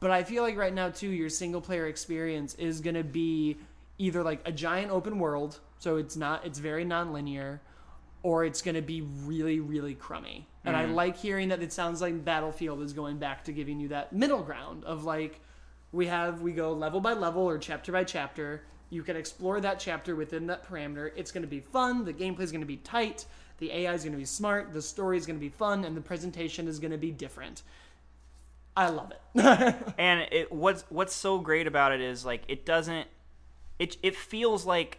But I feel like right now too, your single player experience is going to be either like a giant open world, so it's not it's very non-linear, or it's going to be really really crummy. And I mm. like hearing that it sounds like Battlefield is going back to giving you that middle ground of like we have we go level by level or chapter by chapter. You can explore that chapter within that parameter. It's going to be fun. The gameplay is going to be tight. The AI is going to be smart. The story is going to be fun, and the presentation is going to be different. I love it. and it what's what's so great about it is like it doesn't it it feels like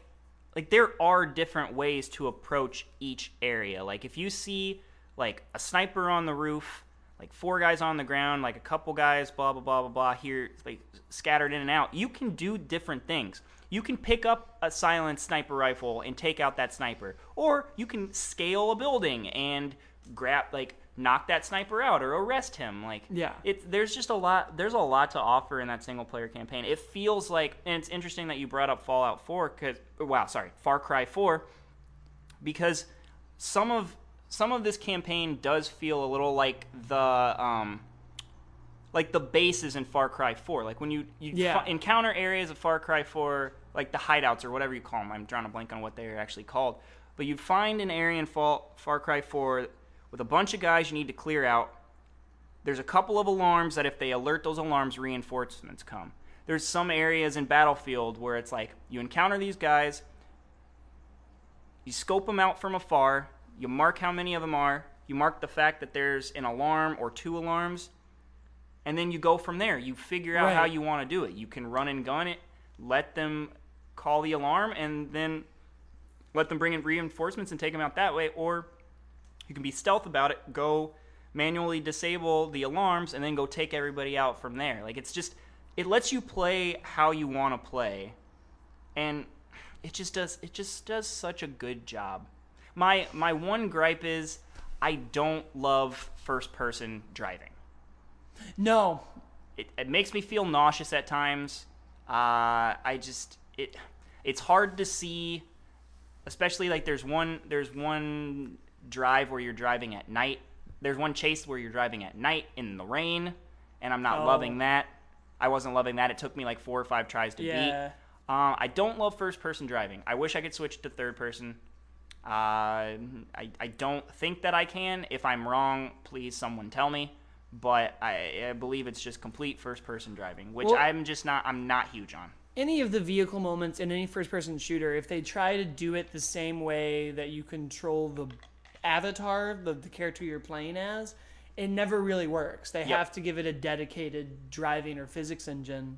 like there are different ways to approach each area like if you see like a sniper on the roof like four guys on the ground like a couple guys blah blah blah blah blah here like scattered in and out. You can do different things. You can pick up a silent sniper rifle and take out that sniper. Or you can scale a building and grab like knock that sniper out or arrest him. Like Yeah. it there's just a lot there's a lot to offer in that single player campaign. It feels like and it's interesting that you brought up fallout 4 because wow sorry far cry 4 because some of some of this campaign does feel a little like the um like the bases in Far Cry 4 like when you you Yeah. encounter areas of Far Cry 4 like the hideouts or whatever you call them I'm drawing a blank on what they're actually called but you'd find an area in Far, Far Cry 4 with a bunch of guys you need to clear out there's a couple of alarms that if they alert those alarms, reinforcements come. There's some areas in Battlefield where it's like you encounter these guys, you scope them out from afar, you mark how many of them are, you mark the fact that there's an alarm or two alarms, and then you go from there. You figure out how you want to do it. You can run and gun it, let them call the alarm, and then let them bring in reinforcements and take them out that way, or you can be stealth about it, go manually disable the alarms, and then go take everybody out from there. Like it's just it lets you play how you want to play, and it just does it just does such a good job. My my one gripe is I don't love first person driving. no, It, it makes me feel nauseous at times. Uh, I just it it's hard to see, especially like there's one there's one drive where you're driving at night. There's one chase where you're driving at night in the rain, and I'm not Oh. loving that. I wasn't loving that. It took me like four or five tries to Yeah. beat. Um, I don't love first person driving. I wish I could switch to third person. Uh, I, I don't think that I can. If I'm wrong, please someone tell me. But I, I believe it's just complete first person driving, which Well- I'm just not. I'm not huge on. any of the vehicle moments in any first person shooter, if they try to do it the same way that you control the avatar, the, the character you're playing as, it never really works. They Yep. have to give it a dedicated driving or physics engine.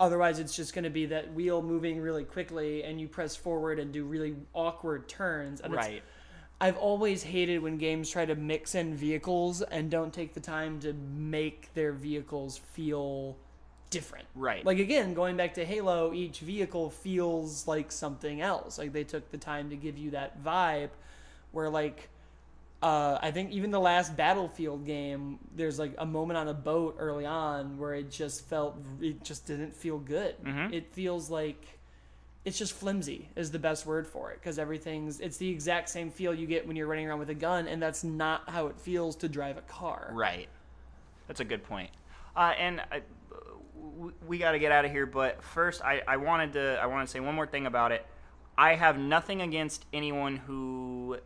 Otherwise, it's just going to be that wheel moving really quickly and you press forward and do really awkward turns. And it's- Right. I've always hated when games try to mix in vehicles and don't take the time to make their vehicles feel different. Right. Like again, going back to Halo, each vehicle feels like something else. Like they took the time to give you that vibe where like uh, I think even the last Battlefield game, there's like a moment on a boat early on where it just felt it just didn't feel good. Mhm. It feels like it's just flimsy is the best word for it because everything's it's the exact same feel you get when you're running around with a gun and that's not how it feels to drive a car. Right. That's a good point. Uh, and I, w- we got to get out of here. But first, I, I wanted to I want to say one more thing about it. I have nothing against anyone who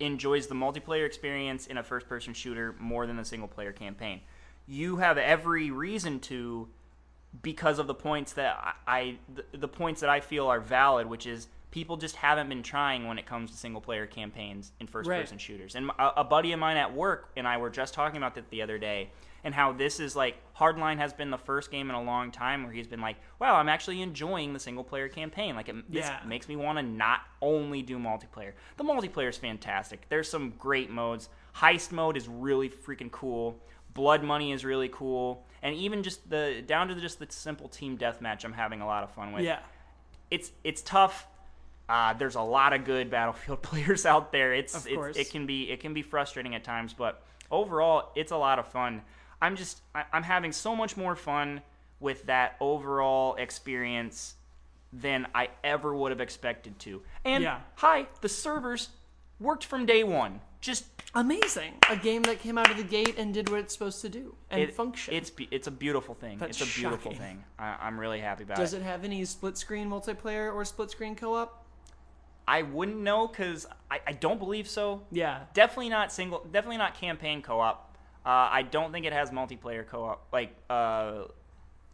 enjoys the multiplayer experience in a first person shooter more than the single player campaign. You have every reason to because of the points that I, the, the points that I feel are valid, which is people just haven't been trying when it comes to single player campaigns in first Right. person shooters. And a, a buddy of mine at work and I were just talking about that the other day and how this is like Hardline has been the first game in a long time where he's been like, "Wow, I'm actually enjoying the single player campaign. Like it Yeah. makes me want to not only do multiplayer. The multiplayer is fantastic. There's some great modes. Heist mode is really freaking cool. Blood Money is really cool. And even just the down to just the simple team deathmatch I'm having a lot of fun with Yeah. it's it's tough. Uh, there's a lot of good Battlefield players out there. It's, Of it's it can be it can be frustrating at times, but overall, it's a lot of fun. I'm just I, I'm having so much more fun with that overall experience than I ever would have expected to. And Yeah. hi, the servers worked from day one. Just Amazing. A game that came out of the gate and did what it's supposed to do and it, function. It's it's a beautiful thing. That's it's a beautiful shocking. thing. I, I'm really happy about Does it. Does it have any split screen multiplayer or split screen co op? I wouldn't know because I, I don't believe so. Yeah. definitely not single definitely not campaign co-op uh, i don't think it has multiplayer co-op like uh,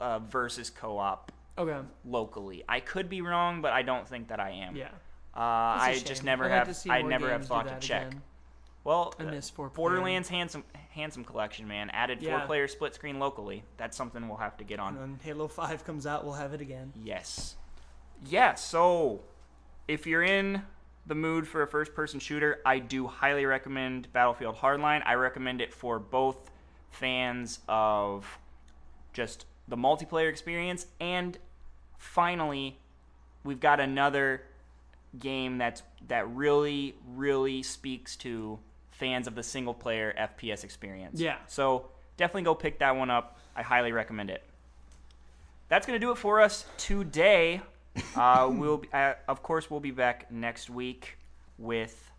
uh, versus co-op Okay. locally i could be wrong but i don't think that i am Yeah. uh, That's shame. just never I'd have i never have thought to check again. well I uh, miss four player. borderlands handsome handsome collection man added Yeah. four player split screen locally that's something we'll have to get on And when Halo 5 comes out, we'll have it again. Yes. Yeah, so if you're in the mood for a first person shooter, I do highly recommend Battlefield Hardline. I recommend it for both fans of just the multiplayer experience and finally we've got another game that's that really really speaks to fans of the single player FPS experience. Yeah. So definitely go pick that one up. I highly recommend it that's going to do it for us today. Uh, we'll, be, uh, of course, we'll be back next week with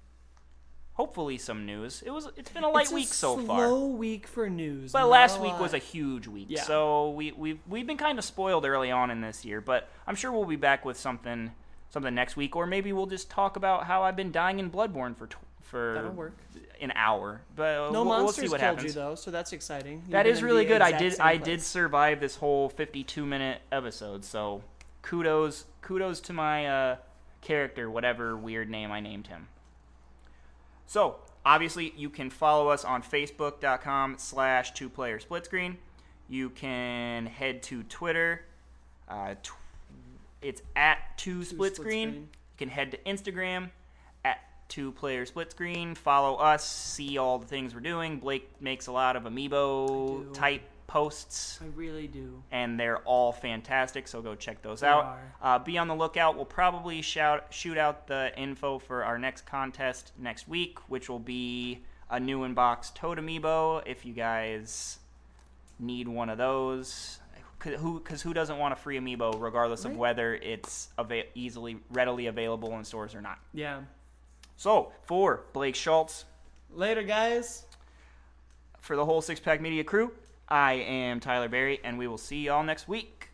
hopefully some news. It was, it's been a light It's a week so far. slow week for news. but last week was a huge week. Yeah. So we, we've we've been kind of spoiled early on in this year, but I'm sure we'll be back with something something next week, or maybe we'll just talk about how I've been dying in Bloodborne for tw- for That'll work. an hour. But uh, No we'll, we'll monsters see what killed happens. you though, so that's exciting. You've That is really good. I did I place. did survive this whole 52 minute episode. So kudos kudos to my uh, character, whatever weird name I named him. So obviously you can follow us on Facebook.com slash two player split screen. You can head to Twitter. Uh, tw- it's at two split Split screen. Screen. You can head to Instagram at two player split screen. Follow us, see all the things we're doing. Blake makes a lot of amiibo type posts, I really do. and they're all fantastic. So go check those They out. Uh, be on the lookout. We'll probably shout shoot out the info for our next contest next week, which will be a new inbox Toad amiibo. If you guys need one of those. Cause who, cause who doesn't want a free amiibo, regardless of whether it's ava- easily, readily available in stores or not? Yeah. So, for Blake Schultz, Later, guys. for the whole Six Pack Media crew, I am Tyler Barry, and we will see y'all next week.